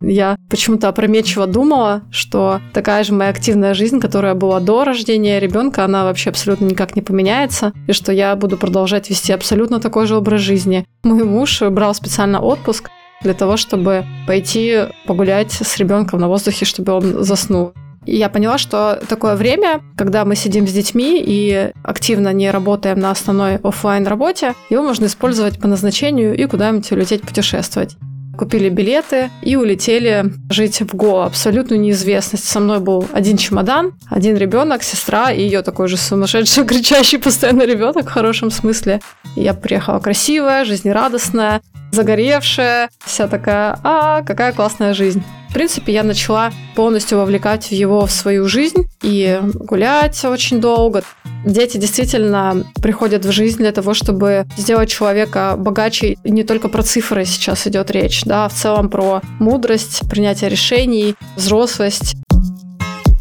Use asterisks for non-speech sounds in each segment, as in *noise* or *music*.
Я почему-то опрометчиво думала, что такая же моя активная жизнь, которая была до рождения ребенка, она вообще абсолютно никак не поменяется, и что я буду продолжать вести абсолютно такой же образ жизни. Мой муж брал специально отпуск для того, чтобы пойти погулять с ребенком на воздухе, чтобы он заснул. И я поняла, что такое время, когда мы сидим с детьми и активно не работаем на основной офлайн работе, его можно использовать по назначению и куда-нибудь улететь путешествовать. Купили билеты и улетели жить в Гоа. Абсолютную неизвестность. Со мной был один чемодан, один ребенок, сестра и ее такой же сумасшедший, *laughs* кричащий постоянно ребенок в хорошем смысле. И я приехала красивая, жизнерадостная, загоревшая, вся такая, а, какая классная жизнь. В принципе, я начала полностью вовлекать его в свою жизнь и гулять очень долго. Дети действительно приходят в жизнь для того, чтобы сделать человека богаче. Не только про цифры сейчас идет речь, да, а в целом про мудрость, принятие решений, взрослость.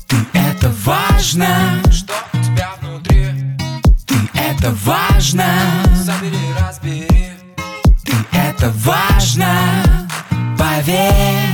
Ты это важно, что у тебя внутри. Ты это важно. Собери, разбери. Ты это важно, поверь.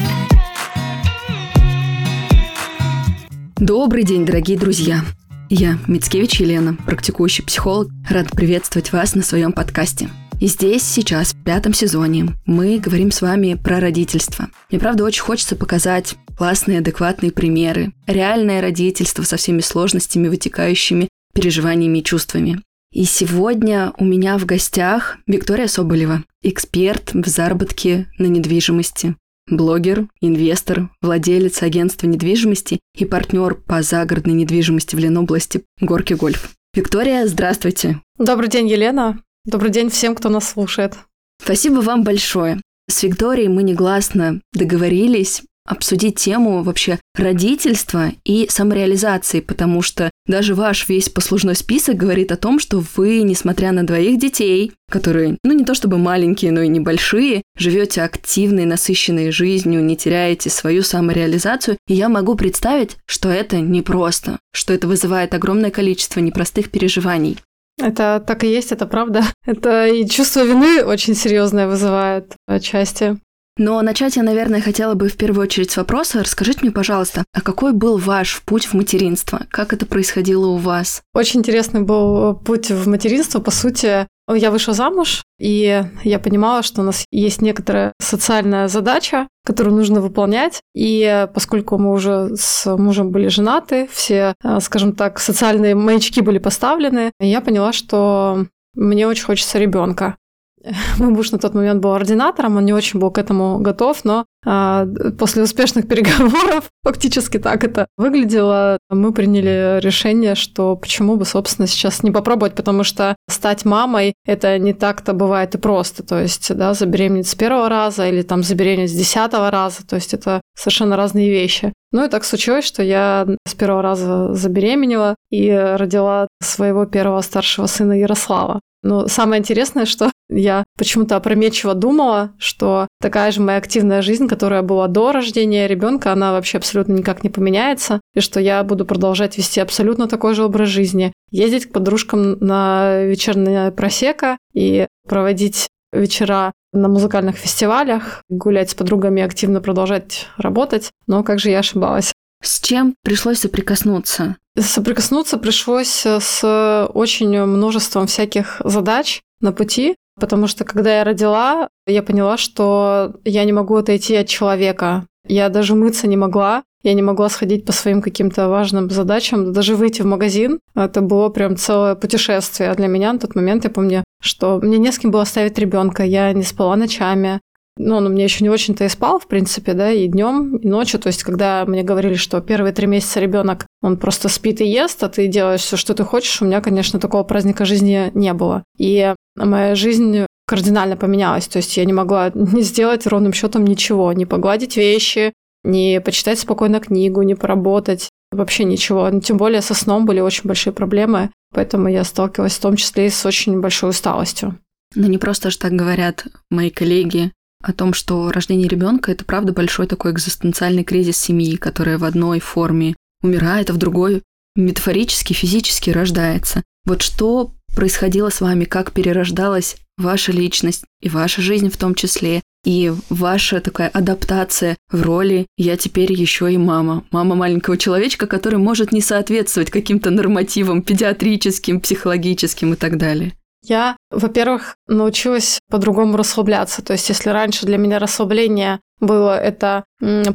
Добрый день, дорогие друзья! Я Мицкевич Елена, практикующий психолог, рад приветствовать вас на своем подкасте. И здесь, сейчас, в пятом сезоне, мы говорим с вами про родительство. Мне, правда, очень хочется показать классные, адекватные примеры, реальное родительство со всеми сложностями, вытекающими переживаниями и чувствами. И сегодня у меня в гостях Виктория Соболева, эксперт в заработке на недвижимости, блогер, инвестор, владелец агентства недвижимости и партнер по загородной недвижимости в Ленобласти «Горки Гольф». Виктория, здравствуйте. Добрый день, Елена. Добрый день всем, кто нас слушает. Спасибо вам большое. С Викторией мы негласно договорились обсудить тему вообще родительства и самореализации, потому что даже ваш весь послужной список говорит о том, что вы, несмотря на двоих детей, которые, ну не то чтобы маленькие, но и небольшие, живете активной, насыщенной жизнью, не теряете свою самореализацию. И я могу представить, что это непросто, что это вызывает огромное количество непростых переживаний. Это так и есть, это правда. *laughs* Это и чувство вины очень серьезное вызывает отчасти. Но начать я, наверное, хотела бы в первую очередь с вопроса. Расскажите мне, пожалуйста, а какой был ваш путь в материнство? Как это происходило у вас? Очень интересный был путь в материнство. По сути, я вышла замуж, и я понимала, что у нас есть некоторая социальная задача, которую нужно выполнять. И поскольку мы уже с мужем были женаты, все, э, скажем так, социальные маячки были поставлены, я поняла, что мне очень хочется ребенка. *laughs* Мой муж на тот момент был ординатором, он не очень был к этому готов, но а, после успешных переговоров, *laughs* фактически так это выглядело, мы приняли решение, что почему бы, собственно, сейчас не попробовать, потому что стать мамой это не так-то бывает и просто. То есть, да, забеременеть с первого раза или там забеременеть с десятого раза, то есть это совершенно разные вещи. Ну и так случилось, что я с первого раза забеременела и родила своего первого старшего сына Ярослава. Но самое интересное, что я почему-то опрометчиво думала, что такая же моя активная жизнь, которая была до рождения ребенка, она вообще абсолютно никак не поменяется, и что я буду продолжать вести абсолютно такой же образ жизни, ездить к подружкам на вечернее просека и проводить вечера на музыкальных фестивалях, гулять с подругами, активно продолжать работать. Но как же я ошибалась. С чем пришлось соприкоснуться? Соприкоснуться пришлось с очень множеством всяких задач на пути, потому что когда я родила, я поняла, что я не могу отойти от человека. Я даже мыться не могла, я не могла сходить по своим каким-то важным задачам, даже выйти в магазин. Это было прям целое путешествие. А для меня на тот момент я помню, что мне не с кем было оставить ребенка. Я не спала ночами ну, он у меня еще не очень-то и спал, в принципе, да, и днем, и ночью. То есть, когда мне говорили, что первые три месяца ребенок, он просто спит и ест, а ты делаешь все, что ты хочешь, у меня, конечно, такого праздника жизни не было. И моя жизнь кардинально поменялась. То есть я не могла *laughs* не сделать ровным счетом ничего, не погладить вещи, не почитать спокойно книгу, не поработать, вообще ничего. Тем более со сном были очень большие проблемы, поэтому я сталкивалась в том числе и с очень большой усталостью. Но не просто же так говорят мои коллеги, о том, что рождение ребенка это правда большой такой экзистенциальный кризис семьи, которая в одной форме умирает, а в другой метафорически, физически рождается. Вот что происходило с вами, как перерождалась ваша личность и ваша жизнь в том числе, И ваша такая адаптация в роли «я теперь еще и мама». Мама маленького человечка, который может не соответствовать каким-то нормативам педиатрическим, психологическим и так далее. Я, во-первых, научилась по-другому расслабляться. То есть, если раньше для меня расслабление было это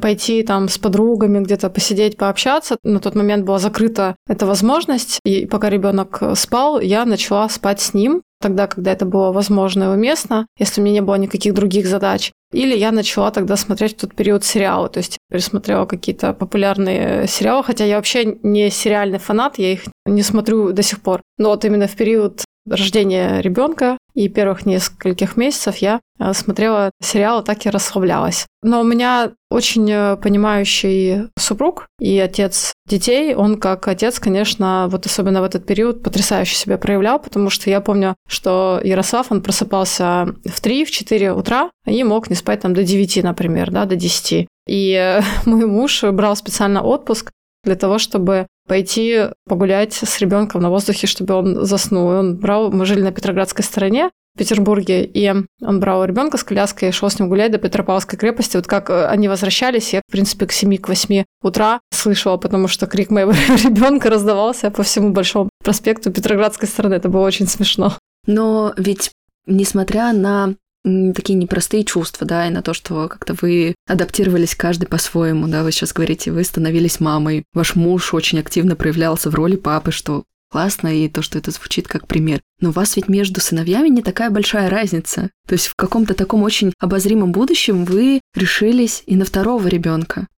пойти там с подругами где-то посидеть, пообщаться. На тот момент была закрыта эта возможность, и пока ребенок спал, я начала спать с ним тогда, когда это было возможно и уместно, если у меня не было никаких других задач. Или я начала тогда смотреть в тот период сериалы, то есть пересмотрела какие-то популярные сериалы, хотя я вообще не сериальный фанат, я их не смотрю до сих пор. Но вот именно в период рождения ребенка и первых нескольких месяцев я э, смотрела сериалы, так и расслаблялась. Но у меня очень э, понимающий супруг и отец детей. Он как отец, конечно, вот особенно в этот период потрясающе себя проявлял, потому что я помню, что Ярослав, он просыпался в 3, в 4 утра и мог не спать там до 9, например, да, до 10. И э, *laughs* мой муж брал специально отпуск для того, чтобы пойти погулять с ребенком на воздухе, чтобы он заснул. И он брал, мы жили на Петроградской стороне, в Петербурге, и он брал ребенка с коляской и шел с ним гулять до Петропавловской крепости. Вот как э, они возвращались, я, в принципе, к 7-8 утра слышала, потому что крик моего *laughs* ребенка раздавался по всему большому проспекту Петроградской стороны. Это было очень смешно. Но ведь несмотря на такие непростые чувства, да, и на то, что как-то вы адаптировались каждый по-своему, да, вы сейчас говорите, вы становились мамой, ваш муж очень активно проявлялся в роли папы, что классно, и то, что это звучит как пример. Но у вас ведь между сыновьями не такая большая разница. То есть в каком-то таком очень обозримом будущем вы решились и на второго ребенка.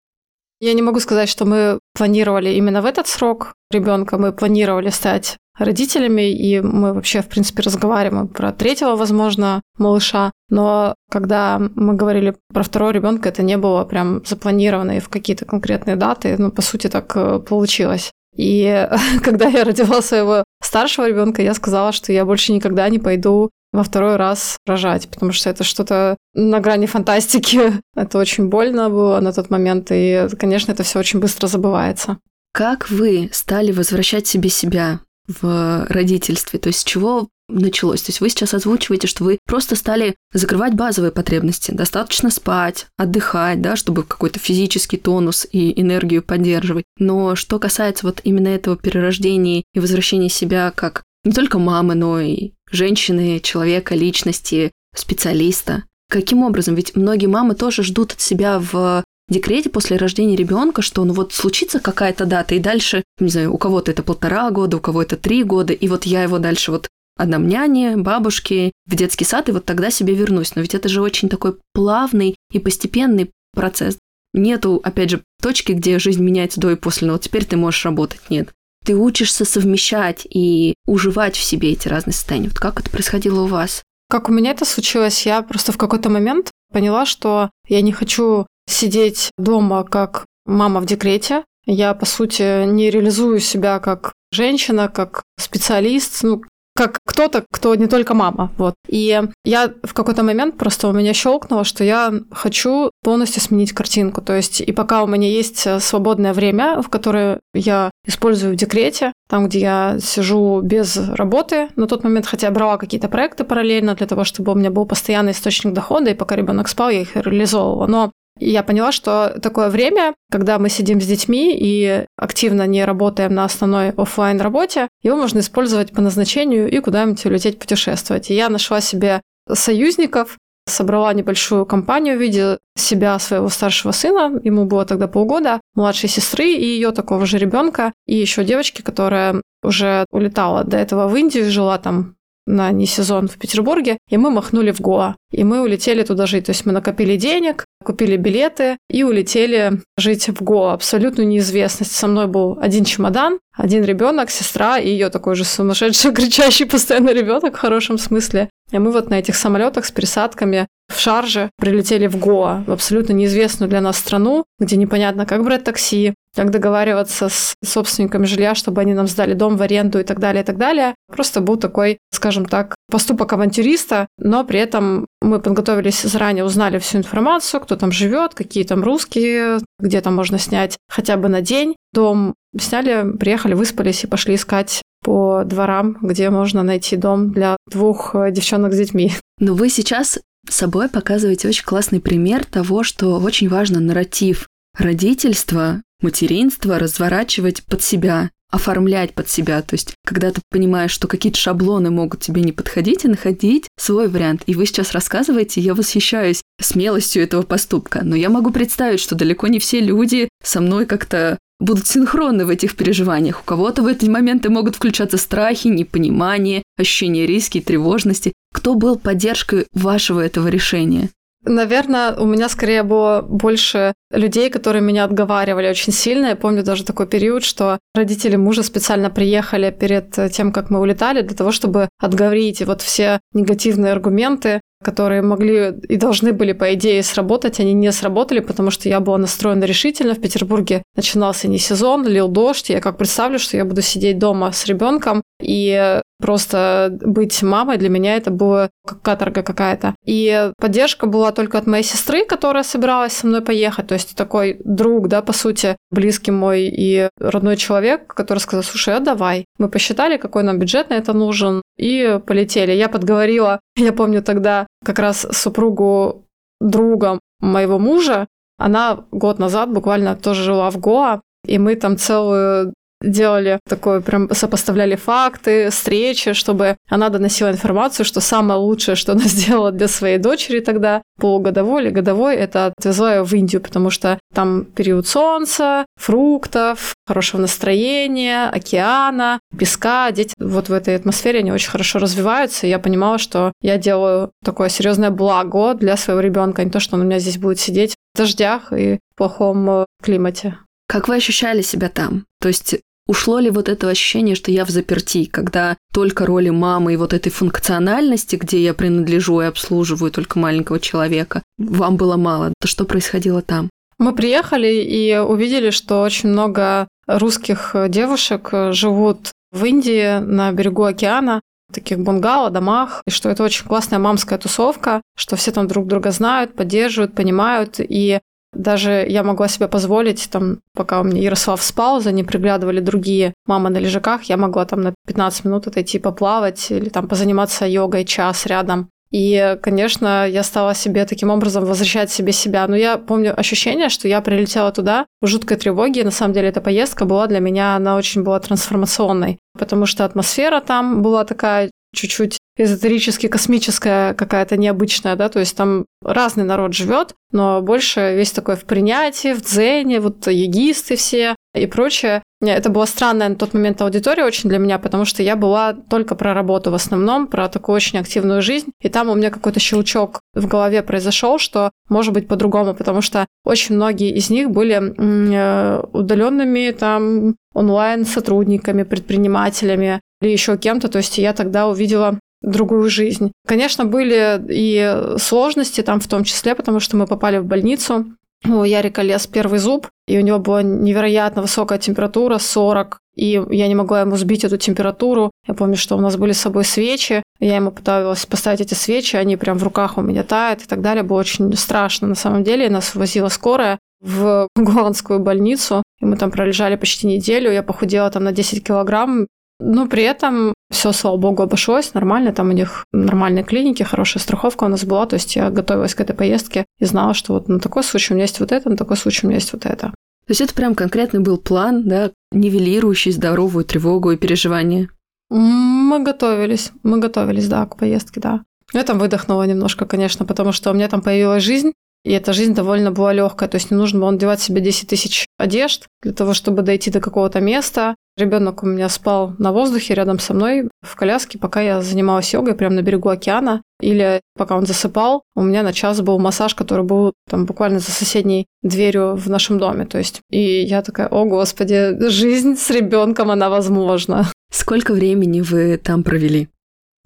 Я не могу сказать, что мы планировали именно в этот срок ребенка. Мы планировали стать родителями, и мы вообще, в принципе, разговариваем про третьего, возможно, малыша. Но когда мы говорили про второго ребенка, это не было прям запланировано и в какие-то конкретные даты. Ну, по сути, так э, получилось. И *laughs* когда я родила своего старшего ребенка, я сказала, что я больше никогда не пойду во второй раз рожать, потому что это что-то на грани фантастики. *laughs* Это очень больно было на тот момент, и, конечно, это все очень быстро забывается. Как вы стали возвращать себе себя в родительстве? То есть с чего началось? То есть вы сейчас озвучиваете, что вы просто стали закрывать базовые потребности. Достаточно спать, отдыхать, да, чтобы какой-то физический тонус и энергию поддерживать. Но что касается вот именно этого перерождения и возвращения себя как не только мамы, но и женщины, человека, личности, специалиста. Каким образом? Ведь многие мамы тоже ждут от себя в декрете после рождения ребенка, что ну вот случится какая-то дата, и дальше, не знаю, у кого-то это полтора года, у кого это три года, и вот я его дальше вот одном няне, бабушке, в детский сад, и вот тогда себе вернусь. Но ведь это же очень такой плавный и постепенный процесс. Нету, опять же, точки, где жизнь меняется до и после, но вот теперь ты можешь работать. Нет. Ты учишься совмещать и уживать в себе эти разные состояния. Вот как это происходило у вас? Как у меня это случилось, я просто в какой-то момент поняла, что я не хочу сидеть дома как мама в декрете. Я, по сути, не реализую себя как женщина, как специалист, ну, как кто-то, кто не только мама. Вот. И я в какой-то момент просто у меня щелкнуло, что я хочу полностью сменить картинку. То есть, и пока у меня есть свободное время, в которое я использую в декрете, там, где я сижу без работы на тот момент, хотя брала какие-то проекты параллельно для того, чтобы у меня был постоянный источник дохода, и пока ребенок спал, я их реализовывала. Но я поняла, что такое время, когда мы сидим с детьми и активно не работаем на основной офлайн работе, его можно использовать по назначению и куда-нибудь улететь путешествовать. И я нашла себе союзников, собрала небольшую компанию в виде себя, своего старшего сына, ему было тогда полгода, младшей сестры и ее такого же ребенка, и еще девочки, которая уже улетала до этого в Индию, жила там на не сезон в Петербурге, и мы махнули в Гоа. И мы улетели туда жить. То есть мы накопили денег, купили билеты и улетели жить в Гоа. Абсолютную неизвестность. Со мной был один чемодан, один ребенок, сестра и ее такой же сумасшедший, *laughs* кричащий постоянно ребенок в хорошем смысле. И мы вот на этих самолетах с пересадками в Шарже прилетели в Гоа, в абсолютно неизвестную для нас страну, где непонятно, как брать такси, как договариваться с собственниками жилья, чтобы они нам сдали дом в аренду и так далее, и так далее. Просто был такой, скажем так, поступок авантюриста, но при этом мы подготовились заранее, узнали всю информацию, кто там живет, какие там русские, где там можно снять хотя бы на день дом. Сняли, приехали, выспались и пошли искать по дворам, где можно найти дом для двух девчонок с детьми. Но вы сейчас собой показываете очень классный пример того, что очень важно нарратив родительства, материнства разворачивать под себя, оформлять под себя. То есть, когда ты понимаешь, что какие-то шаблоны могут тебе не подходить, и находить свой вариант. И вы сейчас рассказываете, я восхищаюсь смелостью этого поступка. Но я могу представить, что далеко не все люди со мной как-то будут синхронны в этих переживаниях. У кого-то в эти моменты могут включаться страхи, непонимание, ощущение риски, тревожности. Кто был поддержкой вашего этого решения? Наверное, у меня скорее было больше людей, которые меня отговаривали очень сильно. Я помню даже такой период, что родители мужа специально приехали перед тем, как мы улетали, для того, чтобы отговорить вот все негативные аргументы, которые могли и должны были, по идее, сработать, они не сработали, потому что я была настроена решительно. В Петербурге начинался не сезон, лил дождь. Я как представлю, что я буду сидеть дома с ребенком и просто быть мамой для меня это было как каторга какая-то. И поддержка была только от моей сестры, которая собиралась со мной поехать. То есть такой друг, да, по сути, близкий мой и родной человек, который сказал, слушай, а давай. Мы посчитали, какой нам бюджет на это нужен, и полетели. Я подговорила, *laughs* я помню тогда как раз супругу друга моего мужа, она год назад буквально тоже жила в Гоа, и мы там целую делали такое, прям сопоставляли факты, встречи, чтобы она доносила информацию, что самое лучшее, что она *laughs* сделала для своей дочери тогда, полугодовой или годовой, это отвезла ее в Индию, потому что там период солнца, фруктов, хорошего настроения, океана, песка. Дети вот в этой атмосфере, они очень хорошо развиваются. И я понимала, что я делаю такое серьезное благо для своего ребенка, а не то, что он у меня здесь будет сидеть в дождях и плохом э, климате. Как вы ощущали себя там? То есть Ушло ли вот это ощущение, что я в заперти, когда только роли мамы и вот этой функциональности, где я принадлежу и обслуживаю только маленького человека, вам было мало? То что происходило там? Мы приехали и увидели, что очень много русских девушек живут в Индии на берегу океана, в таких бунгало, домах, и что это очень классная мамская тусовка, что все там друг друга знают, поддерживают, понимают, и даже я могла себе позволить, там, пока у меня Ярослав спал, за ним приглядывали другие мамы на лежаках, я могла там на 15 минут отойти поплавать или там позаниматься йогой час рядом. И, конечно, я стала себе таким образом возвращать себе себя. Но я помню ощущение, что я прилетела туда в жуткой тревоге. На самом деле эта поездка была для меня, она очень была трансформационной, потому что атмосфера там была такая чуть-чуть эзотерически космическая какая-то необычная, да, то есть там разный народ живет, но больше весь такой в принятии, в дзене, вот егисты все и прочее. Это была странная на тот момент аудитория очень для меня, потому что я была только про работу в основном, про такую очень активную жизнь. И там у меня какой-то щелчок в голове произошел, что может быть по-другому, потому что очень многие из них были э, удаленными там онлайн сотрудниками, предпринимателями или еще кем-то. То есть я тогда увидела другую жизнь. Конечно, были и сложности там в том числе, потому что мы попали в больницу. У Ярика лез первый зуб, и у него была невероятно высокая температура, 40, и я не могла ему сбить эту температуру. Я помню, что у нас были с собой свечи, я ему пыталась поставить эти свечи, они прям в руках у меня тают и так далее. Было очень страшно на самом деле. Нас возила скорая в *laughs* голландскую больницу, и мы там пролежали почти неделю. Я похудела там на 10 килограмм, но при этом все, слава богу, обошлось нормально. Там у них нормальные клиники, хорошая страховка у нас была. То есть я готовилась к этой поездке и знала, что вот на такой случай у меня есть вот это, на такой случай у меня есть вот это. То есть это прям конкретный был план, да, нивелирующий здоровую тревогу и переживания? Мы готовились, мы готовились, да, к поездке, да. Я там выдохнула немножко, конечно, потому что у меня там появилась жизнь, и эта жизнь довольно была легкая, то есть не нужно было надевать себе 10 тысяч одежд для того, чтобы дойти до какого-то места. Ребенок у меня спал на воздухе рядом со мной в коляске, пока я занималась йогой прямо на берегу океана. Или пока он засыпал, у меня на час был массаж, который был там буквально за соседней дверью в нашем доме. То есть, и я такая, о господи, жизнь с ребенком, она возможна. Сколько времени вы там провели?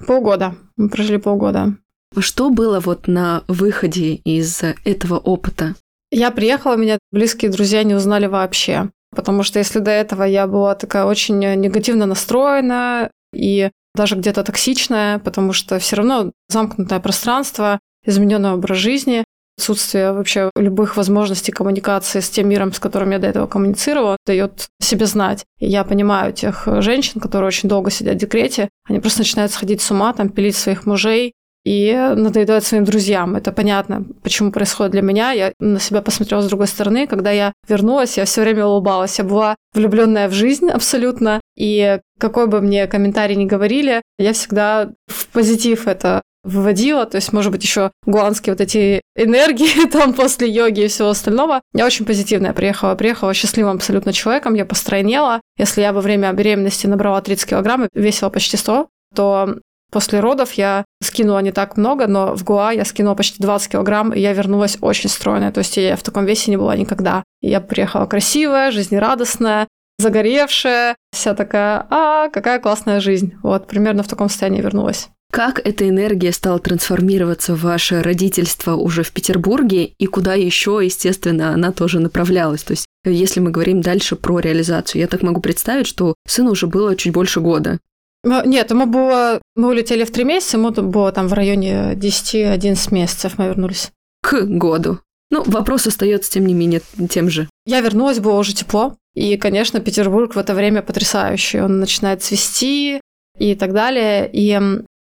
Полгода. Мы прожили полгода. Что было вот на выходе из этого опыта? Я приехала, меня близкие друзья не узнали вообще. Потому что если до этого я была такая очень негативно настроена и даже где-то токсичная, потому что все равно замкнутое пространство, измененный образ жизни, отсутствие вообще любых возможностей коммуникации с тем миром, с которым я до этого коммуницировала, дает себе знать. И я понимаю тех женщин, которые очень долго сидят в декрете, они просто начинают сходить с ума, там, пилить своих мужей, и надоедать своим друзьям. Это понятно, почему происходит для меня. Я на себя посмотрела с другой стороны. Когда я вернулась, я все время улыбалась. Я была влюбленная в жизнь *laughs* абсолютно. И какой бы мне комментарий ни говорили, я всегда в позитив это выводила, то есть, может быть, еще гуанские вот эти энергии *laughs* там после йоги и всего остального. Я очень позитивная приехала, приехала счастливым абсолютно человеком, я постройнела. Если я во время беременности набрала 30 килограмм и весила почти 100, то После родов я скинула не так много, но в Гуа я скинула почти 20 килограмм, и я вернулась очень стройная. То есть я в таком весе не была никогда. И я приехала красивая, жизнерадостная, загоревшая, вся такая, а, какая классная жизнь. Вот, примерно в таком состоянии вернулась. Как эта энергия стала трансформироваться в ваше родительство уже в Петербурге и куда еще, естественно, она тоже направлялась? То есть, если мы говорим дальше про реализацию, я так могу представить, что сыну уже было чуть больше года. Нет, ему было... Мы улетели в три месяца, ему было там в районе 10-11 месяцев мы вернулись. К году. Ну, вопрос остается, тем не менее, тем же. Я вернулась, было уже тепло. И, конечно, Петербург в это время потрясающий. Он начинает цвести и так далее. И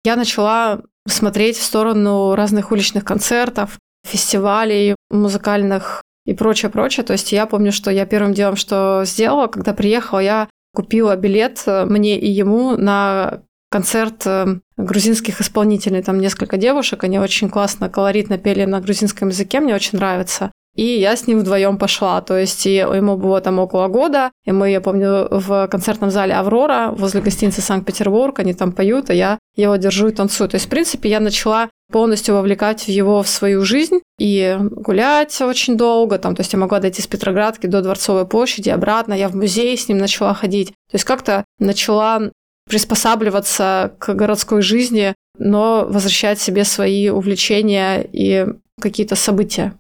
я начала смотреть в сторону разных уличных концертов, фестивалей музыкальных и прочее, прочее. То есть я помню, что я первым делом, что сделала, когда приехала, я купила билет э, мне и ему на концерт э, грузинских исполнителей. Там несколько девушек, они очень классно, колоритно пели на грузинском языке, мне очень нравится. И я с ним вдвоем пошла. То есть ему было там около года. И мы, я помню, в концертном зале «Аврора» возле гостиницы «Санкт-Петербург», они там поют, а я его держу и танцую. То есть, в принципе, я начала полностью вовлекать его в свою жизнь и гулять очень долго. Там, то есть я могла дойти с Петроградки до Дворцовой площади, обратно. Я в музей с ним начала ходить. То есть как-то начала приспосабливаться к городской жизни, но возвращать себе свои увлечения и какие-то события.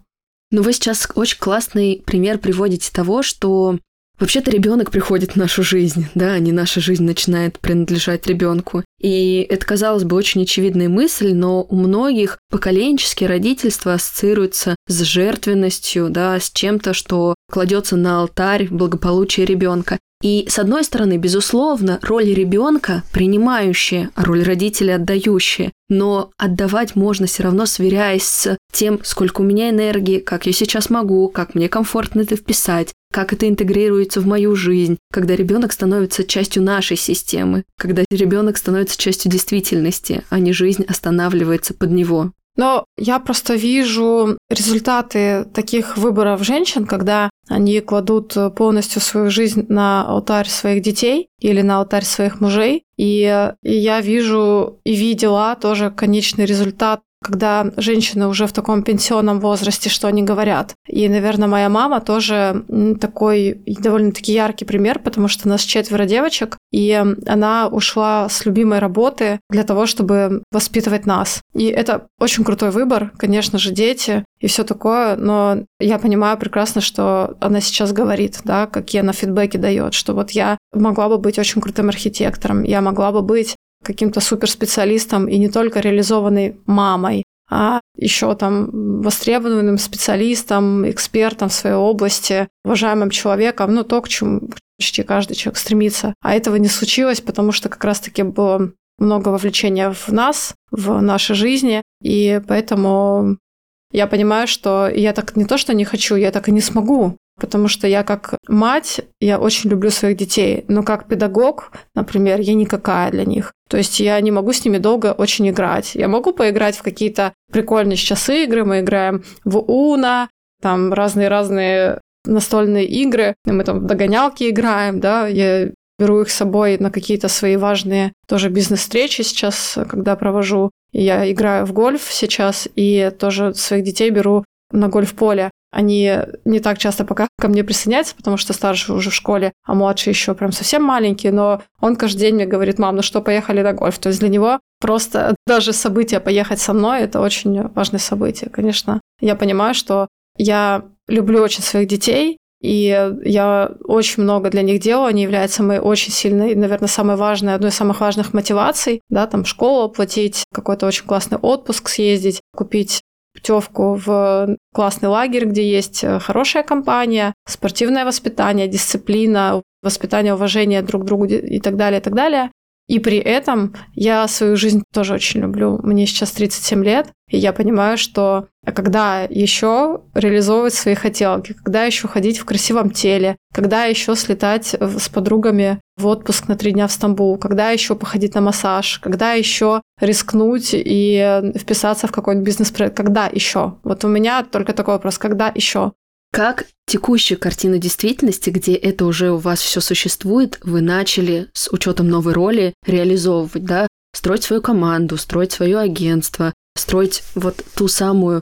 Ну, вы сейчас очень классный пример приводите того, что Вообще-то ребенок приходит в нашу жизнь, да, а не наша жизнь начинает принадлежать ребенку. И это, казалось бы, очень очевидная мысль, но у многих поколенческие родительство ассоциируется с жертвенностью, да, с чем-то, что кладется на алтарь благополучия ребенка. И с одной стороны, безусловно, роль ребенка принимающая, а роль родителя отдающая. Но отдавать можно все равно, сверяясь с тем, сколько у меня энергии, как я сейчас могу, как мне комфортно это вписать, как это интегрируется в мою жизнь, когда ребенок становится частью нашей системы, когда ребенок становится частью действительности, а не жизнь останавливается под него. Но я просто вижу результаты таких выборов женщин, когда они кладут полностью свою жизнь на алтарь своих детей или на алтарь своих мужей. И, и я вижу и видела тоже конечный результат когда женщины уже в таком пенсионном возрасте, что они говорят. И, наверное, моя мама тоже такой довольно-таки яркий пример, потому что у нас четверо девочек, и она ушла с любимой работы для того, чтобы воспитывать нас. И это очень крутой выбор, конечно же, дети и все такое, но я понимаю прекрасно, что она сейчас говорит, да, какие она фидбэки дает, что вот я могла бы быть очень крутым архитектором, я могла бы быть каким-то суперспециалистом и не только реализованной мамой, а еще там востребованным специалистом, экспертом в своей области, уважаемым человеком, ну то, к чему почти каждый человек стремится. А этого не случилось, потому что как раз-таки было много вовлечения в нас, в нашей жизни, и поэтому я понимаю, что я так не то, что не хочу, я так и не смогу потому что я как мать, я очень люблю своих детей, но как педагог, например, я никакая для них. То есть я не могу с ними долго очень играть. Я могу поиграть в какие-то прикольные сейчас игры, мы играем в Уна, там разные-разные настольные игры, мы там в догонялки играем, да, я беру их с собой на какие-то свои важные тоже бизнес-встречи сейчас, когда провожу. Я играю в гольф сейчас и тоже своих детей беру на гольф-поле. Они не так часто пока ко мне присоединяются, потому что старший уже в школе, а младший еще прям совсем маленький, но он каждый день мне говорит, мам, ну что, поехали на гольф. То есть для него просто даже событие поехать со мной – это очень важное событие. Конечно, я понимаю, что я люблю очень своих детей, и я очень много для них делаю, они являются моей очень сильной, наверное, самой важной, одной из самых важных мотиваций, да, там школу оплатить, какой-то очень классный отпуск съездить, купить путевку в классный лагерь, где есть э, хорошая компания, спортивное воспитание, дисциплина, воспитание уважения друг к другу и так далее, и так далее. И при этом я свою жизнь тоже очень люблю. Мне сейчас 37 лет, и я понимаю, что когда еще реализовывать свои хотелки, когда еще ходить в красивом теле, когда еще слетать с подругами в отпуск на три дня в Стамбул, когда еще походить на массаж, когда еще рискнуть и вписаться в какой-нибудь бизнес-проект, когда еще? Вот у меня только такой вопрос, когда еще? Как текущую картину действительности, где это уже у вас все существует, вы начали с учетом новой роли реализовывать, да, строить свою команду, строить свое агентство, строить вот ту самую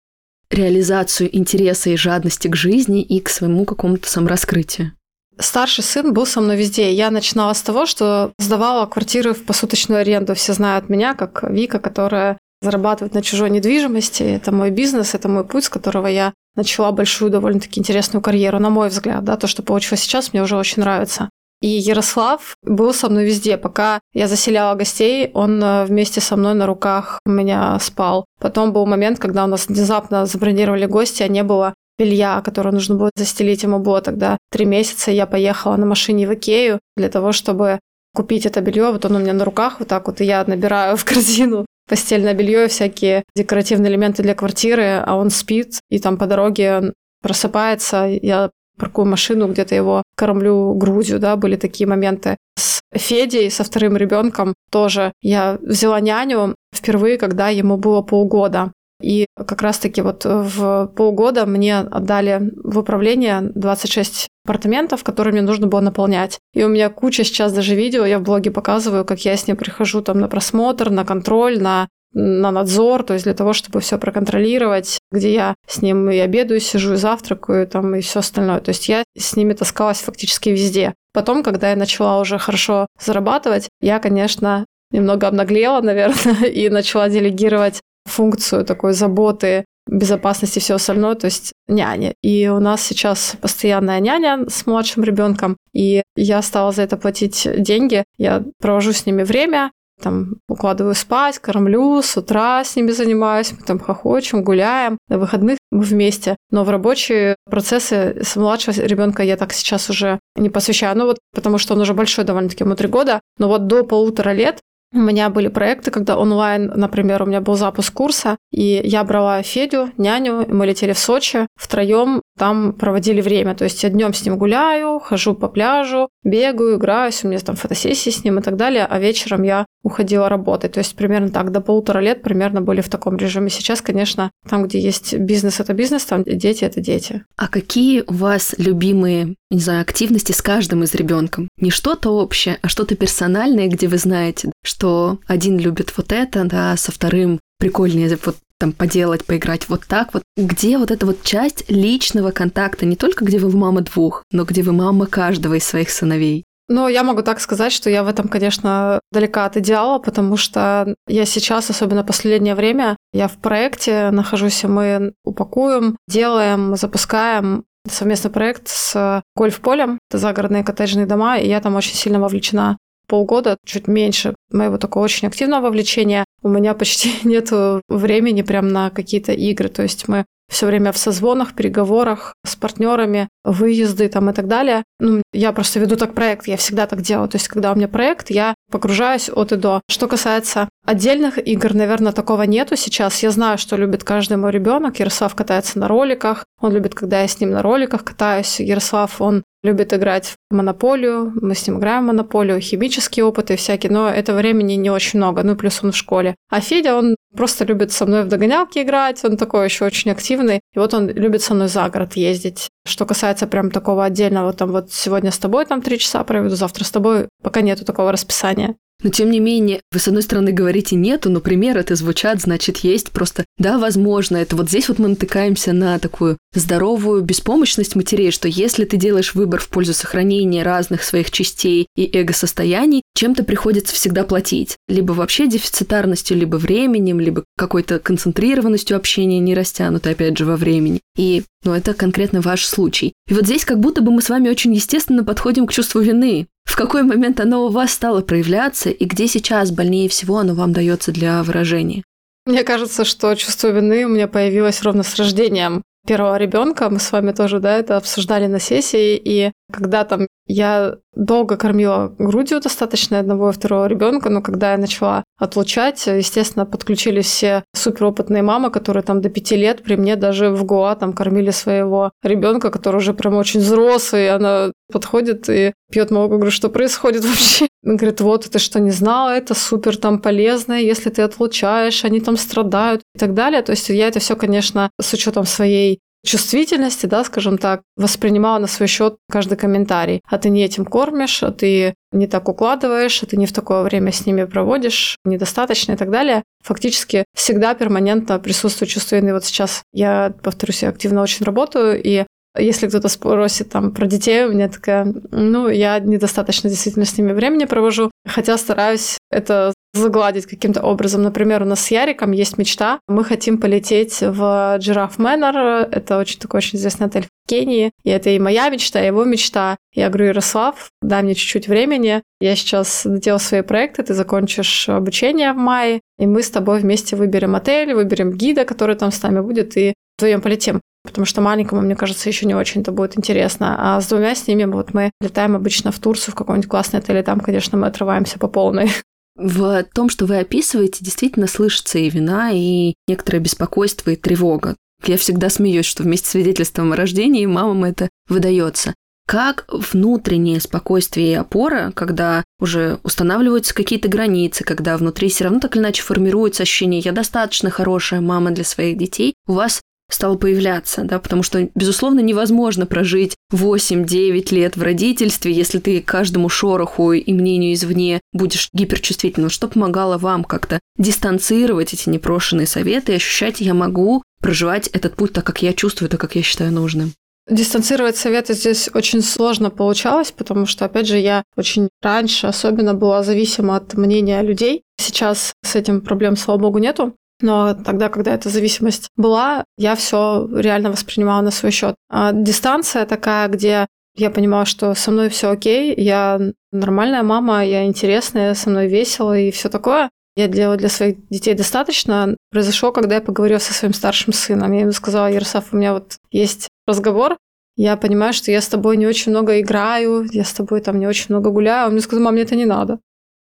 реализацию интереса и жадности к жизни и к своему какому-то самораскрытию? Старший сын был со мной везде. Я начинала с того, что сдавала квартиры в посуточную аренду. Все знают меня как Вика, которая зарабатывает на чужой недвижимости. Это мой бизнес, это мой путь, с которого я начала большую, довольно-таки интересную карьеру, на мой взгляд. Да, то, что получилось сейчас, мне уже очень нравится. И Ярослав был со мной везде. Пока я заселяла гостей, он э, вместе со мной на руках у меня спал. Потом был момент, когда у нас внезапно забронировали гости, а не было белья, которое нужно было застелить. Ему было тогда три месяца. Я поехала на машине в Икею для того, чтобы купить это белье. Вот он у меня на руках вот так вот, и я набираю в корзину постельное белье всякие декоративные элементы для квартиры, а он спит, и там по дороге просыпается, я паркую машину, где-то его кормлю грудью, да, были такие моменты. С Федей, со вторым ребенком тоже я взяла няню впервые, когда ему было полгода. И как раз-таки вот в полгода мне отдали в управление 26 апартаментов, которые мне нужно было наполнять. И у меня куча сейчас даже видео, я в блоге показываю, как я с ним прихожу там на просмотр, на контроль, на на надзор, то есть для того, чтобы все проконтролировать, где я с ним и обедаю, сижу, и завтракаю, там, и все остальное. То есть я с ними таскалась фактически везде. Потом, когда я начала уже хорошо зарабатывать, я, конечно, немного обнаглела, *laughs* наверное, и начала делегировать функцию такой заботы безопасности и все остальное, то есть няня. И у нас сейчас постоянная няня с младшим ребенком, и я стала за это платить деньги. Я провожу с ними время, там укладываю спать, кормлю, с утра с ними занимаюсь, мы там хохочем, гуляем, на выходных мы вместе. Но в рабочие процессы с младшего ребенка я так сейчас уже не посвящаю. Ну вот потому что он уже большой довольно-таки, ему три года. Но вот до полутора лет у меня были проекты, когда онлайн, например, у меня был запуск курса, и я брала Федю, няню, и мы летели в Сочи втроем, там проводили время. То есть я днем с ним гуляю, хожу по пляжу, бегаю, играюсь, у меня там фотосессии с ним и так далее, а вечером я уходила работать. То есть примерно так, до полутора лет примерно были в таком режиме. Сейчас, конечно, там, где есть бизнес, это бизнес, там дети, это дети. А какие у вас любимые, не знаю, активности с каждым из ребенком? Не что-то общее, а что-то персональное, где вы знаете, что один любит вот это, да, со вторым прикольнее вот там поделать, поиграть вот так вот. Где вот эта вот часть личного контакта, не только где вы мама двух, но где вы мама каждого из своих сыновей? Ну, я могу так сказать, что я в этом, конечно, далека от идеала, потому что я сейчас, особенно последнее время, я в проекте нахожусь, и мы упакуем, делаем, запускаем совместный проект с гольф-полем, это загородные коттеджные дома, и я там очень сильно вовлечена полгода, чуть меньше моего такого очень активного вовлечения. У меня почти *laughs* нет времени прям на какие-то игры. То есть мы все время в созвонах, переговорах с партнерами, выезды там и так далее. Ну, я просто веду так проект, я всегда так делаю. То есть, когда у меня проект, я погружаюсь от и до. Что касается отдельных игр, наверное, такого нету сейчас. Я знаю, что любит каждый мой ребенок. Ярослав катается на роликах. Он любит, когда я с ним на роликах катаюсь. Ярослав, он любит играть в монополию, мы с ним играем в монополию, химические опыты всякие, но этого времени не очень много, ну плюс он в школе. А Федя, он просто любит со мной в догонялки играть, он такой еще очень активный, и вот он любит со мной за город ездить. Что касается прям такого отдельного, там вот сегодня с тобой там три часа проведу, завтра с тобой, пока нету такого расписания. Но тем не менее, вы с одной стороны говорите нету, но примеры это звучат, значит есть. Просто да, возможно, это вот здесь вот мы натыкаемся на такую здоровую беспомощность матерей, что если ты делаешь выбор в пользу сохранения разных своих частей и эго-состояний, чем-то приходится всегда платить. Либо вообще дефицитарностью, либо временем, либо какой-то концентрированностью общения не растянутой, опять же, во времени. И ну, это конкретно ваш случай. И вот здесь как будто бы мы с вами очень естественно подходим к чувству вины. В какой момент оно у вас стало проявляться и где сейчас больнее всего оно вам дается для выражения? Мне кажется, что чувство вины у меня появилось ровно с рождением первого ребенка. Мы с вами тоже, да, это обсуждали на сессии. И когда там я долго кормила грудью достаточно одного и второго ребенка, но когда я начала отлучать, естественно, подключились все суперопытные мамы, которые там до пяти лет при мне даже в Гоа там кормили своего ребенка, который уже прям очень взрослый, она подходит и пьет молоко, говорю, что происходит вообще? *laughs* Он говорит, вот, ты что, не знала, это супер там полезно, если ты отлучаешь, они там страдают и так далее. То есть я это все, конечно, с учетом своей чувствительности, да, скажем так, воспринимала на свой счет каждый комментарий. А ты не этим кормишь, а ты не так укладываешь, а ты не в такое время с ними проводишь, недостаточно и так далее. Фактически всегда перманентно присутствует чувство вины. Вот сейчас я, повторюсь, я активно очень работаю, и если кто-то спросит там про детей, у меня такая, ну, я недостаточно действительно с ними времени провожу, хотя стараюсь это загладить каким-то образом. Например, у нас с Яриком есть мечта. Мы хотим полететь в Giraffe Manor. Это очень такой очень известный отель в Кении. И это и моя мечта, и его мечта. Я говорю, Ярослав, дай мне чуть-чуть времени. Я сейчас доделал свои проекты, ты закончишь обучение в мае, и мы с тобой вместе выберем отель, выберем гида, который там с нами будет, и вдвоем полетим потому что маленькому, мне кажется, еще не очень-то будет интересно. А с двумя с ними вот мы летаем обычно в Турцию, в какой-нибудь классный отель, и там, конечно, мы отрываемся по полной. В том, что вы описываете, действительно слышится и вина, и некоторое беспокойство, и тревога. Я всегда смеюсь, что вместе с свидетельством о рождении мамам это выдается. Как внутреннее спокойствие и опора, когда уже устанавливаются какие-то границы, когда внутри все равно так или иначе формируется ощущение «я достаточно хорошая мама для своих детей», у вас стал появляться, да, потому что, безусловно, невозможно прожить 8-9 лет в родительстве, если ты каждому шороху и мнению извне будешь гиперчувствительным. Что помогало вам как-то дистанцировать эти непрошенные советы и ощущать, я могу проживать этот путь так, как я чувствую, так, как я считаю нужным? Дистанцировать советы здесь очень сложно получалось, потому что, опять же, я очень раньше особенно была зависима от мнения людей. Сейчас с этим проблем, слава богу, нету. Но тогда, когда эта зависимость была, я все реально воспринимала на свой счет. А дистанция такая, где я понимала, что со мной все окей, я нормальная мама, я интересная, со мной весело и все такое. Я делала для своих детей достаточно. Произошло, когда я поговорила со своим старшим сыном. Я ему сказала, Ярослав, у меня вот есть разговор, я понимаю, что я с тобой не очень много играю, я с тобой там не очень много гуляю. Он мне сказал, мам, мне это не надо.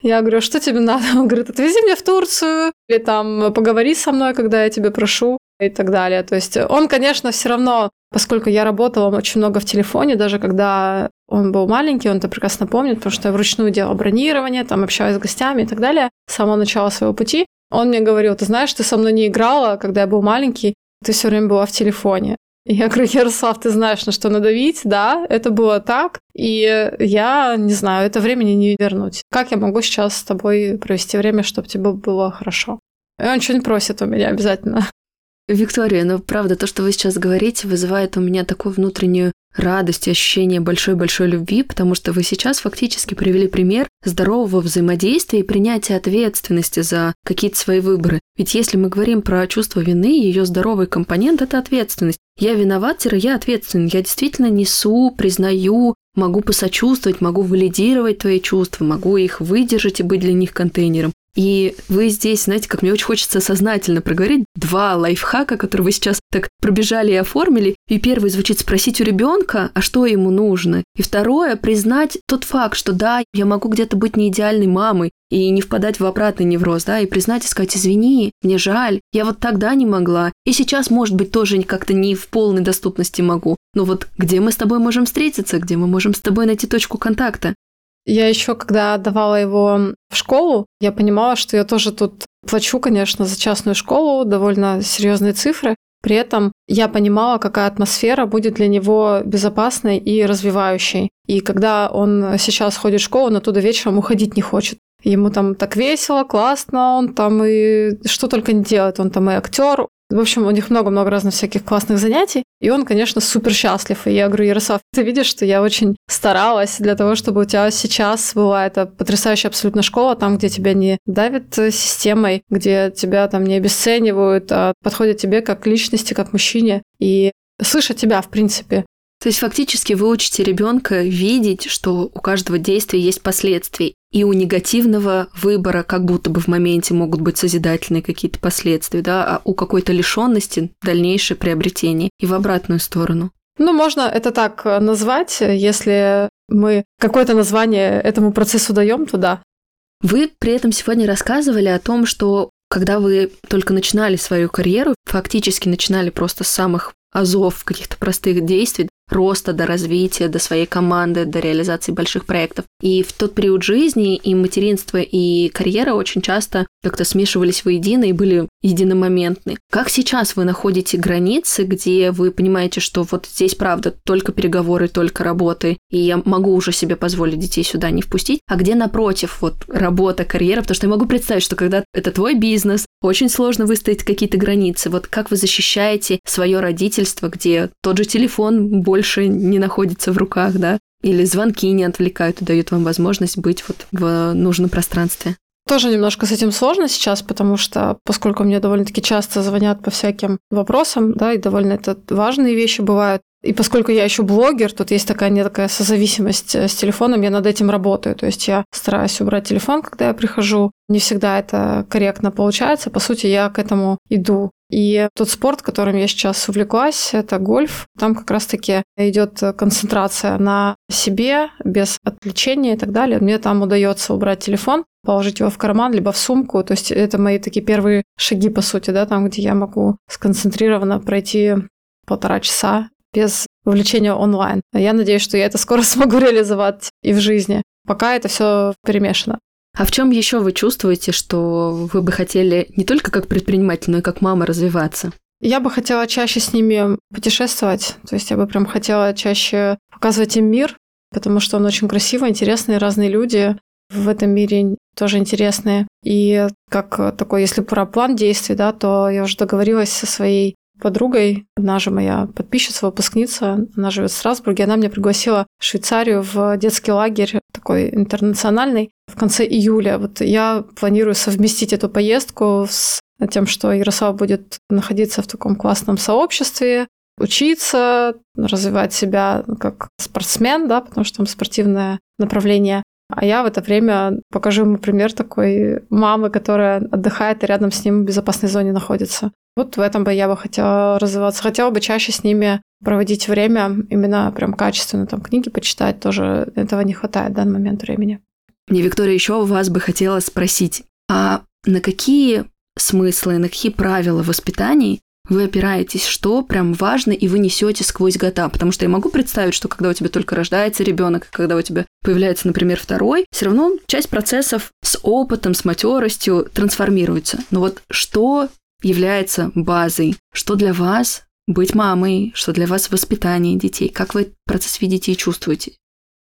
Я говорю, «А что тебе надо? Он говорит, отвези меня в Турцию, или там поговори со мной, когда я тебя прошу, и так далее. То есть он, конечно, все равно, поскольку я работала очень много в телефоне, даже когда он был маленький, он это прекрасно помнит, потому что я вручную делала бронирование, там общаюсь с гостями и так далее, с самого начала своего пути. Он мне говорил, ты знаешь, ты со мной не играла, когда я был маленький, ты все время была в телефоне. Я говорю, Ярослав, ты знаешь, на что надавить, да, это было так, и я не знаю, это времени не вернуть. Как я могу сейчас с тобой провести время, чтобы тебе было хорошо? И он что-нибудь просит у меня обязательно. Виктория, ну правда, то, что вы сейчас говорите, вызывает у меня такую внутреннюю радость ощущение большой-большой любви, потому что вы сейчас фактически привели пример здорового взаимодействия и принятия ответственности за какие-то свои выборы. Ведь если мы говорим про чувство вины, ее здоровый компонент – это ответственность. Я виноват, я ответственен. Я действительно несу, признаю, могу посочувствовать, могу валидировать твои чувства, могу их выдержать и быть для них контейнером. И вы здесь, знаете, как мне очень хочется сознательно проговорить два лайфхака, которые вы сейчас так пробежали и оформили. И первый звучит спросить у ребенка, а что ему нужно. И второе, признать тот факт, что да, я могу где-то быть не идеальной мамой и не впадать в обратный невроз, да, и признать и сказать, извини, мне жаль, я вот тогда не могла. И сейчас, может быть, тоже как-то не в полной доступности могу. Но вот где мы с тобой можем встретиться, где мы можем с тобой найти точку контакта? Я еще, когда давала его в школу, я понимала, что я тоже тут плачу, конечно, за частную школу, довольно серьезные цифры. При этом я понимала, какая атмосфера будет для него безопасной и развивающей. И когда он сейчас ходит в школу, он оттуда вечером уходить не хочет. Ему там так весело, классно, он там и что только не делает. Он там и актер, в общем, у них много-много разных всяких классных занятий, и он, конечно, супер счастлив. И я говорю, Ярослав, ты видишь, что я очень старалась для того, чтобы у тебя сейчас была эта потрясающая абсолютно школа, там, где тебя не давят системой, где тебя там не обесценивают, а подходят тебе как личности, как мужчине, и слышат тебя, в принципе. То есть фактически вы учите ребенка видеть, что у каждого действия есть последствия. И у негативного выбора как будто бы в моменте могут быть созидательные какие-то последствия, да, а у какой-то лишенности дальнейшее приобретение и в обратную сторону. Ну, можно это так назвать, если мы какое-то название этому процессу даем, то да. Вы при этом сегодня рассказывали о том, что когда вы только начинали свою карьеру, фактически начинали просто с самых азов каких-то простых действий, роста, до развития, до своей команды, до реализации больших проектов. И в тот период жизни и материнство, и карьера очень часто как-то смешивались воедино и были единомоментны. Как сейчас вы находите границы, где вы понимаете, что вот здесь, правда, только переговоры, только работы, и я могу уже себе позволить детей сюда не впустить, а где, напротив, вот работа, карьера, потому что я могу представить, что когда это твой бизнес, очень сложно выставить какие-то границы. Вот как вы защищаете свое родительство, где тот же телефон больше не находится в руках, да, или звонки не отвлекают и дают вам возможность быть вот в нужном пространстве. Тоже немножко с этим сложно сейчас, потому что, поскольку мне довольно-таки часто звонят по всяким вопросам, да, и довольно это важные вещи бывают, и поскольку я еще блогер, тут есть такая не такая созависимость э, с телефоном, я над этим работаю. То есть я стараюсь убрать телефон, когда я прихожу. Не всегда это корректно получается. По сути, я к этому иду. И тот спорт, которым я сейчас увлеклась, это гольф. Там как раз-таки идет концентрация на себе, без отвлечения и так далее. Мне там удается убрать телефон, положить его в карман, либо в сумку. То есть это мои такие первые шаги, по сути, да, там, где я могу сконцентрированно пройти полтора часа без вовлечения онлайн. Я надеюсь, что я это скоро *laughs* смогу реализовать и в жизни. Пока это все перемешано. А в чем еще вы чувствуете, что вы бы хотели не только как предприниматель, но и как мама развиваться? Я бы хотела чаще с ними путешествовать. То есть я бы прям хотела чаще показывать им мир, потому что он очень красивый, интересный, разные люди в этом мире тоже интересные. И как такой, если про план действий, да, то я уже договорилась со своей подругой, она же моя подписчица, выпускница, она живет в Страсбурге, она меня пригласила в Швейцарию в детский лагерь такой интернациональный в конце июля. Вот я планирую совместить эту поездку с тем, что Ярослав будет находиться в таком классном сообществе, учиться, развивать себя как спортсмен, да, потому что там спортивное направление. А я в это время покажу ему пример такой мамы, которая отдыхает и рядом с ним в безопасной зоне находится. Вот в этом бы я бы хотела развиваться. Хотела бы чаще с ними проводить время, именно прям качественно, там книги почитать, тоже этого не хватает в данный момент времени. Мне, Виктория, еще вас бы хотела спросить, а на какие смыслы, на какие правила воспитания вы опираетесь, что прям важно, и вы несете сквозь года. Потому что я могу представить, что когда у тебя только рождается ребенок, когда у тебя появляется, например, второй, все равно часть процессов с опытом, с матеростью трансформируется. Но вот что является базой. Что для вас быть мамой, что для вас воспитание детей, как вы процесс видите и чувствуете?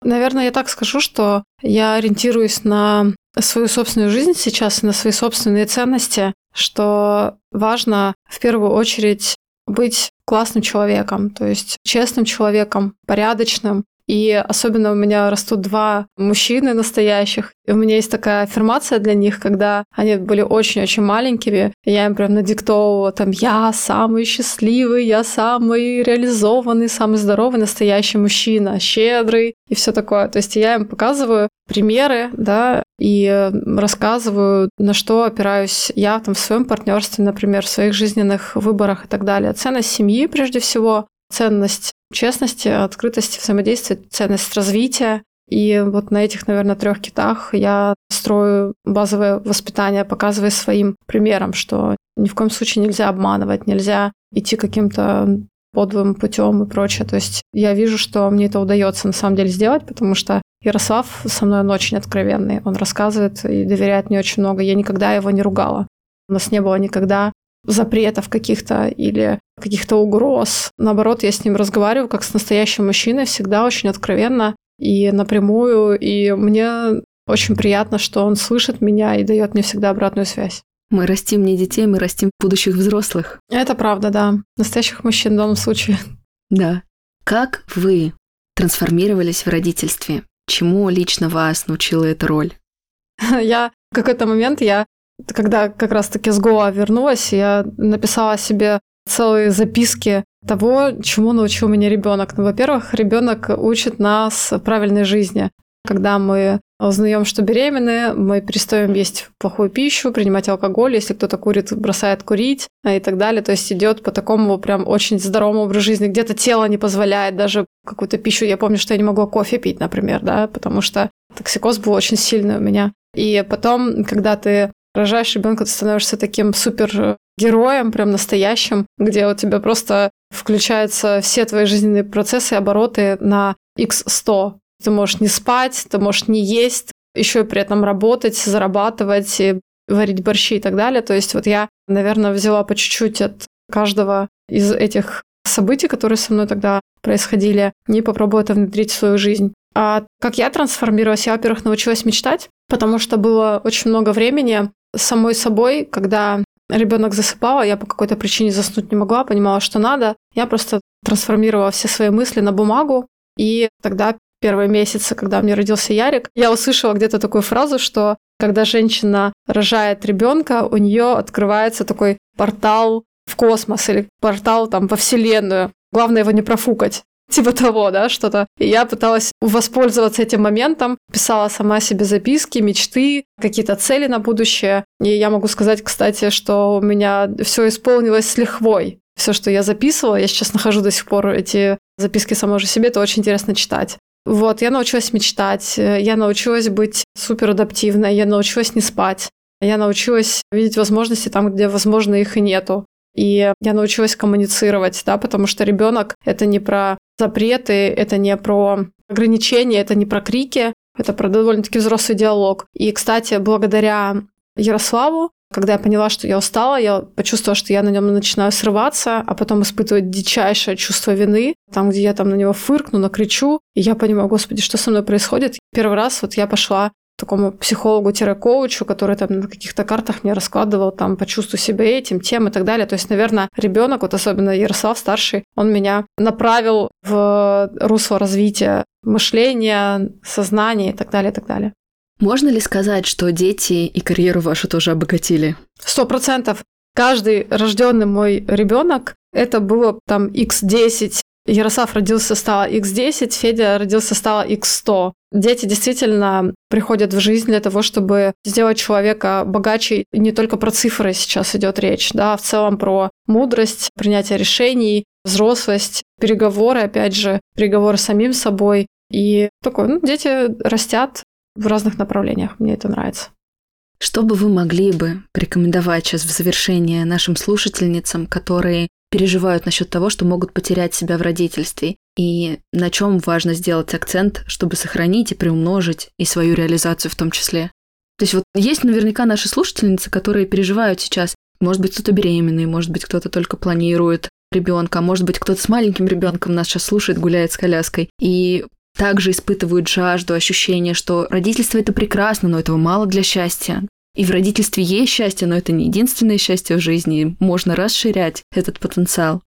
Наверное, я так скажу, что я ориентируюсь на свою собственную жизнь сейчас, на свои собственные ценности, что важно в первую очередь быть классным человеком, то есть честным человеком, порядочным, и особенно у меня растут два мужчины настоящих. И у меня есть такая аффирмация для них, когда они были очень-очень маленькими. И я им прям надиктовывала там «Я самый счастливый, я самый реализованный, самый здоровый настоящий мужчина, щедрый» и все такое. То есть я им показываю примеры, да, и рассказываю, на что опираюсь я там в своем партнерстве, например, в своих жизненных выборах и так далее. Ценность семьи прежде всего, ценность честности, открытости, взаимодействия, ценность развития. И вот на этих, наверное, трех китах я строю базовое воспитание, показывая своим примером, что ни в коем случае нельзя обманывать, нельзя идти каким-то подлым путем и прочее. То есть я вижу, что мне это удается на самом деле сделать, потому что Ярослав со мной он очень откровенный. Он рассказывает и доверяет мне очень много. Я никогда его не ругала. У нас не было никогда запретов каких-то или каких-то угроз. Наоборот, я с ним разговариваю как с настоящим мужчиной, всегда очень откровенно и напрямую. И мне очень приятно, что он слышит меня и дает мне всегда обратную связь. Мы растим не детей, мы растим будущих взрослых. Это правда, да. Настоящих мужчин в данном случае. Да. Как вы трансформировались в родительстве? Чему лично вас научила эта роль? *laughs* Я в какой-то момент я когда как раз-таки с Гоа вернулась, я написала себе целые записки того, чему научил меня ребенок. Ну, во-первых, ребенок учит нас правильной жизни. Когда мы узнаем, что беременны, мы перестаем есть плохую пищу, принимать алкоголь, если кто-то курит, бросает курить и так далее. То есть идет по такому прям очень здоровому образу жизни. Где-то тело не позволяет даже какую-то пищу. Я помню, что я не могла кофе пить, например, да, потому что токсикоз был очень сильный у меня. И потом, когда ты рожаешь ребенка, ты становишься таким супер героем, прям настоящим, где у тебя просто включаются все твои жизненные процессы обороты на x100. Ты можешь не спать, ты можешь не есть, еще и при этом работать, зарабатывать, варить борщи и так далее. То есть вот я, наверное, взяла по чуть-чуть от каждого из этих событий, которые со мной тогда происходили, и попробую это внедрить в свою жизнь. А как я трансформировалась? Я, во-первых, научилась мечтать, потому что было очень много времени самой собой, когда ребенок засыпал, а я по какой-то причине заснуть не могла, понимала, что надо. Я просто трансформировала все свои мысли на бумагу, и тогда первые месяцы, когда у меня родился Ярик, я услышала где-то такую фразу, что когда женщина рожает ребенка, у нее открывается такой портал в космос или портал там по вселенную. Главное его не профукать *laughs* типа того, да, что-то. И я пыталась воспользоваться этим моментом, писала сама себе записки, мечты, какие-то цели на будущее. И я могу сказать, кстати, что у меня все исполнилось с лихвой. Все, что я записывала, я сейчас нахожу до сих пор эти записки самой же себе, это очень интересно читать. Вот, я научилась мечтать, я научилась быть суперадаптивной, я научилась не спать, я научилась видеть возможности там, где, возможно, их и нету. И я научилась коммуницировать, да, потому что ребенок это не про запреты, это не про ограничения, это не про крики, это про довольно-таки взрослый диалог. И, кстати, благодаря Ярославу, когда я поняла, что я устала, я почувствовала, что я на нем начинаю срываться, а потом испытывать дичайшее чувство вины, там, где я там на него фыркну, накричу, и я понимаю, господи, что со мной происходит. Первый раз вот я пошла такому психологу-коучу, который там на каких-то картах мне раскладывал, там, почувствуй себя этим, тем и так далее. То есть, наверное, ребенок, вот особенно Ярослав старший, он меня направил в русло развития мышления, сознания и так далее, и так далее. Можно ли сказать, что дети и карьеру вашу тоже обогатили? Сто процентов. Каждый рожденный мой ребенок это было там x10 Ярослав родился, стало x10, Федя родился, стало x100. Дети действительно приходят в жизнь для того, чтобы сделать человека богаче. И не только про цифры сейчас идет речь, да, а в целом про мудрость, принятие решений, взрослость, переговоры, опять же, переговоры с самим собой. И такое, ну, дети растят в разных направлениях. Мне это нравится. Что бы вы могли бы порекомендовать сейчас в завершение нашим слушательницам, которые переживают насчет того, что могут потерять себя в родительстве, и на чем важно сделать акцент, чтобы сохранить и приумножить и свою реализацию в том числе. То есть вот есть наверняка наши слушательницы, которые переживают сейчас, может быть, кто-то беременный, может быть, кто-то только планирует ребенка, может быть, кто-то с маленьким ребенком нас сейчас слушает, гуляет с коляской, и также испытывают жажду, ощущение, что родительство это прекрасно, но этого мало для счастья. И в родительстве есть счастье, но это не единственное счастье в жизни. Можно расширять этот потенциал.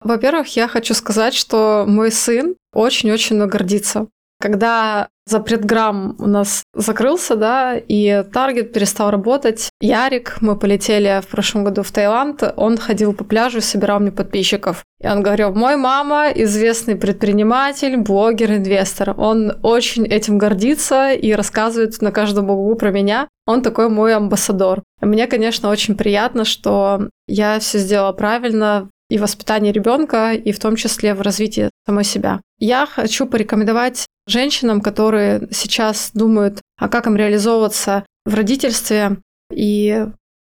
Во-первых, я хочу сказать, что мой сын очень-очень гордится. Когда запретграмм у нас закрылся, да, и таргет перестал работать, Ярик, мы полетели в прошлом году в Таиланд, он ходил по пляжу и собирал мне подписчиков. И он говорил, мой мама известный предприниматель, блогер, инвестор. Он очень этим гордится и рассказывает на каждом углу про меня. Он такой мой амбассадор. И мне, конечно, очень приятно, что я все сделала правильно и в воспитании ребенка, и в том числе в развитии самой себя. Я хочу порекомендовать женщинам, которые сейчас думают, а как им реализовываться в родительстве, и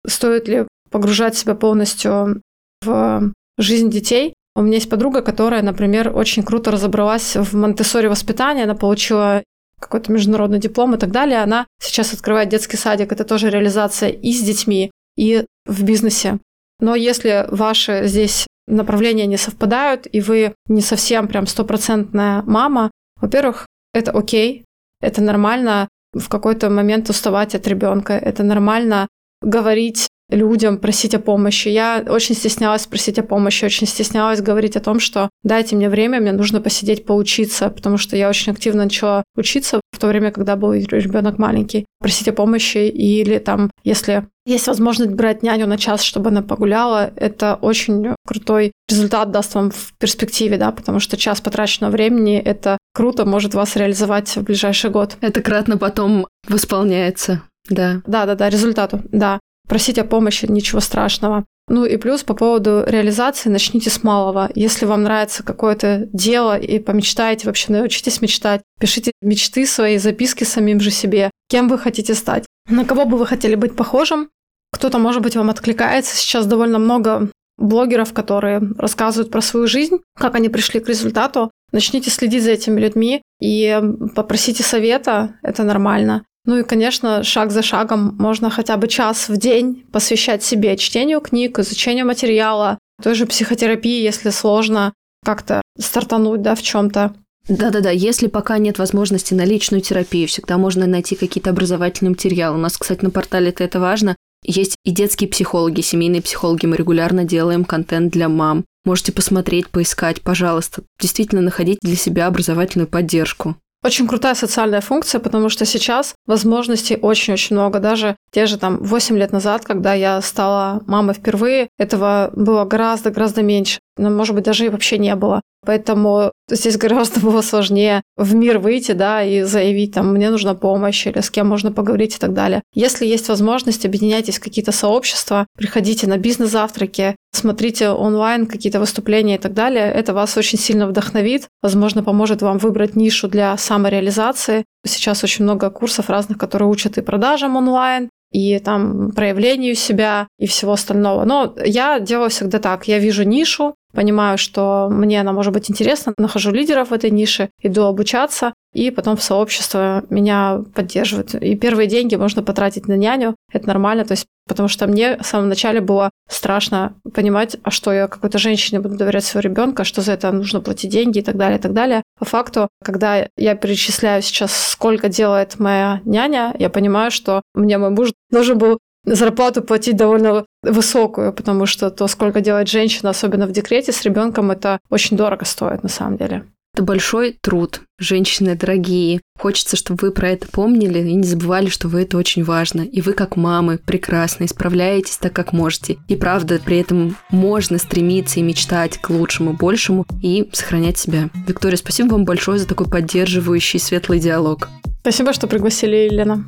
стоит ли погружать себя полностью в жизнь детей. У меня есть подруга, которая, например, очень круто разобралась в Монтессори воспитании. Она получила какой-то международный диплом и так далее. Она сейчас открывает детский садик. Это тоже реализация и с детьми, и в бизнесе. Но если ваши здесь направления не совпадают, и вы не совсем прям стопроцентная мама, во-первых, это окей, это нормально в какой-то момент уставать от ребенка, это нормально говорить людям, просить о помощи. Я очень стеснялась просить о помощи, очень стеснялась говорить о том, что дайте мне время, мне нужно посидеть, поучиться, потому что я очень активно начала учиться в то время, когда был ребенок маленький. Просить о помощи или там, если есть возможность брать няню на час, чтобы она погуляла, это очень крутой результат даст вам в перспективе, да, потому что час потраченного времени – это круто, может вас реализовать в ближайший год. Это кратно потом восполняется, да. Да-да-да, результату, да. Просить о помощи, ничего страшного. Ну и плюс по поводу реализации начните с малого. Если вам нравится какое-то дело и помечтаете, вообще научитесь мечтать, пишите мечты свои, записки самим же себе, кем вы хотите стать, на кого бы вы хотели быть похожим. Кто-то, может быть, вам откликается. Сейчас довольно много блогеров, которые рассказывают про свою жизнь, как они пришли к результату. Начните следить за этими людьми и попросите совета, это нормально. Ну и, конечно, шаг за шагом можно хотя бы час в день посвящать себе чтению книг, изучению материала, той же психотерапии, если сложно как-то стартануть да, в чем-то. Да-да-да, если пока нет возможности на личную терапию, всегда можно найти какие-то образовательные материалы. У нас, кстати, на портале это, важно. Есть и детские психологи, семейные психологи. Мы регулярно делаем контент для мам. Можете посмотреть, поискать, пожалуйста. Действительно находить для себя образовательную поддержку. Очень крутая социальная функция, потому что сейчас возможностей очень-очень много. Даже те же там 8 лет назад, когда я стала мамой впервые, этого было гораздо-гораздо меньше. Но, может быть, даже и вообще не было. Поэтому здесь гораздо *laughs* было сложнее в мир выйти, да, и заявить, там, мне нужна помощь, или с кем можно поговорить и так далее. Если есть возможность, объединяйтесь в какие-то сообщества, приходите на бизнес-завтраки, смотрите онлайн какие-то выступления и так далее. Это вас очень сильно вдохновит, возможно, поможет вам выбрать нишу для самореализации. Сейчас очень много курсов разных, которые учат и продажам онлайн, и там проявлению себя и всего остального. Но я делаю всегда так. Я вижу нишу, понимаю, что мне она может быть интересна, нахожу лидеров в этой нише, иду обучаться, и потом в сообщество меня поддерживают. И первые деньги можно потратить на няню, это нормально, то есть потому что мне в самом начале было страшно понимать, а что я какой-то женщине буду доверять своего ребенка, что за это нужно платить деньги и так далее, и так далее. По факту, когда я перечисляю сейчас, сколько делает моя няня, я понимаю, что мне мой муж должен был зарплату платить довольно высокую, потому что то, сколько делает женщина, особенно в декрете с ребенком, это очень дорого стоит на самом деле. Это большой труд. Женщины дорогие. Хочется, чтобы вы про это помнили и не забывали, что вы это очень важно. И вы, как мамы, прекрасно справляетесь так, как можете. И правда, при этом можно стремиться и мечтать к лучшему, большему и сохранять себя. Виктория, спасибо вам большое за такой поддерживающий светлый диалог. Спасибо, что пригласили, Елена.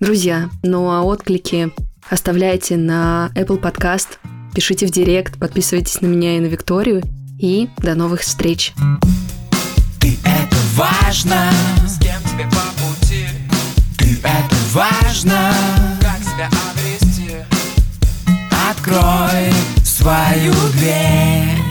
Друзья, ну а отклики оставляйте на Apple Podcast, пишите в директ, подписывайтесь на меня и на Викторию. И до новых встреч! Ты это важно? С кем тебе по пути? Ты это важно? Как себя обрести? Открой свою дверь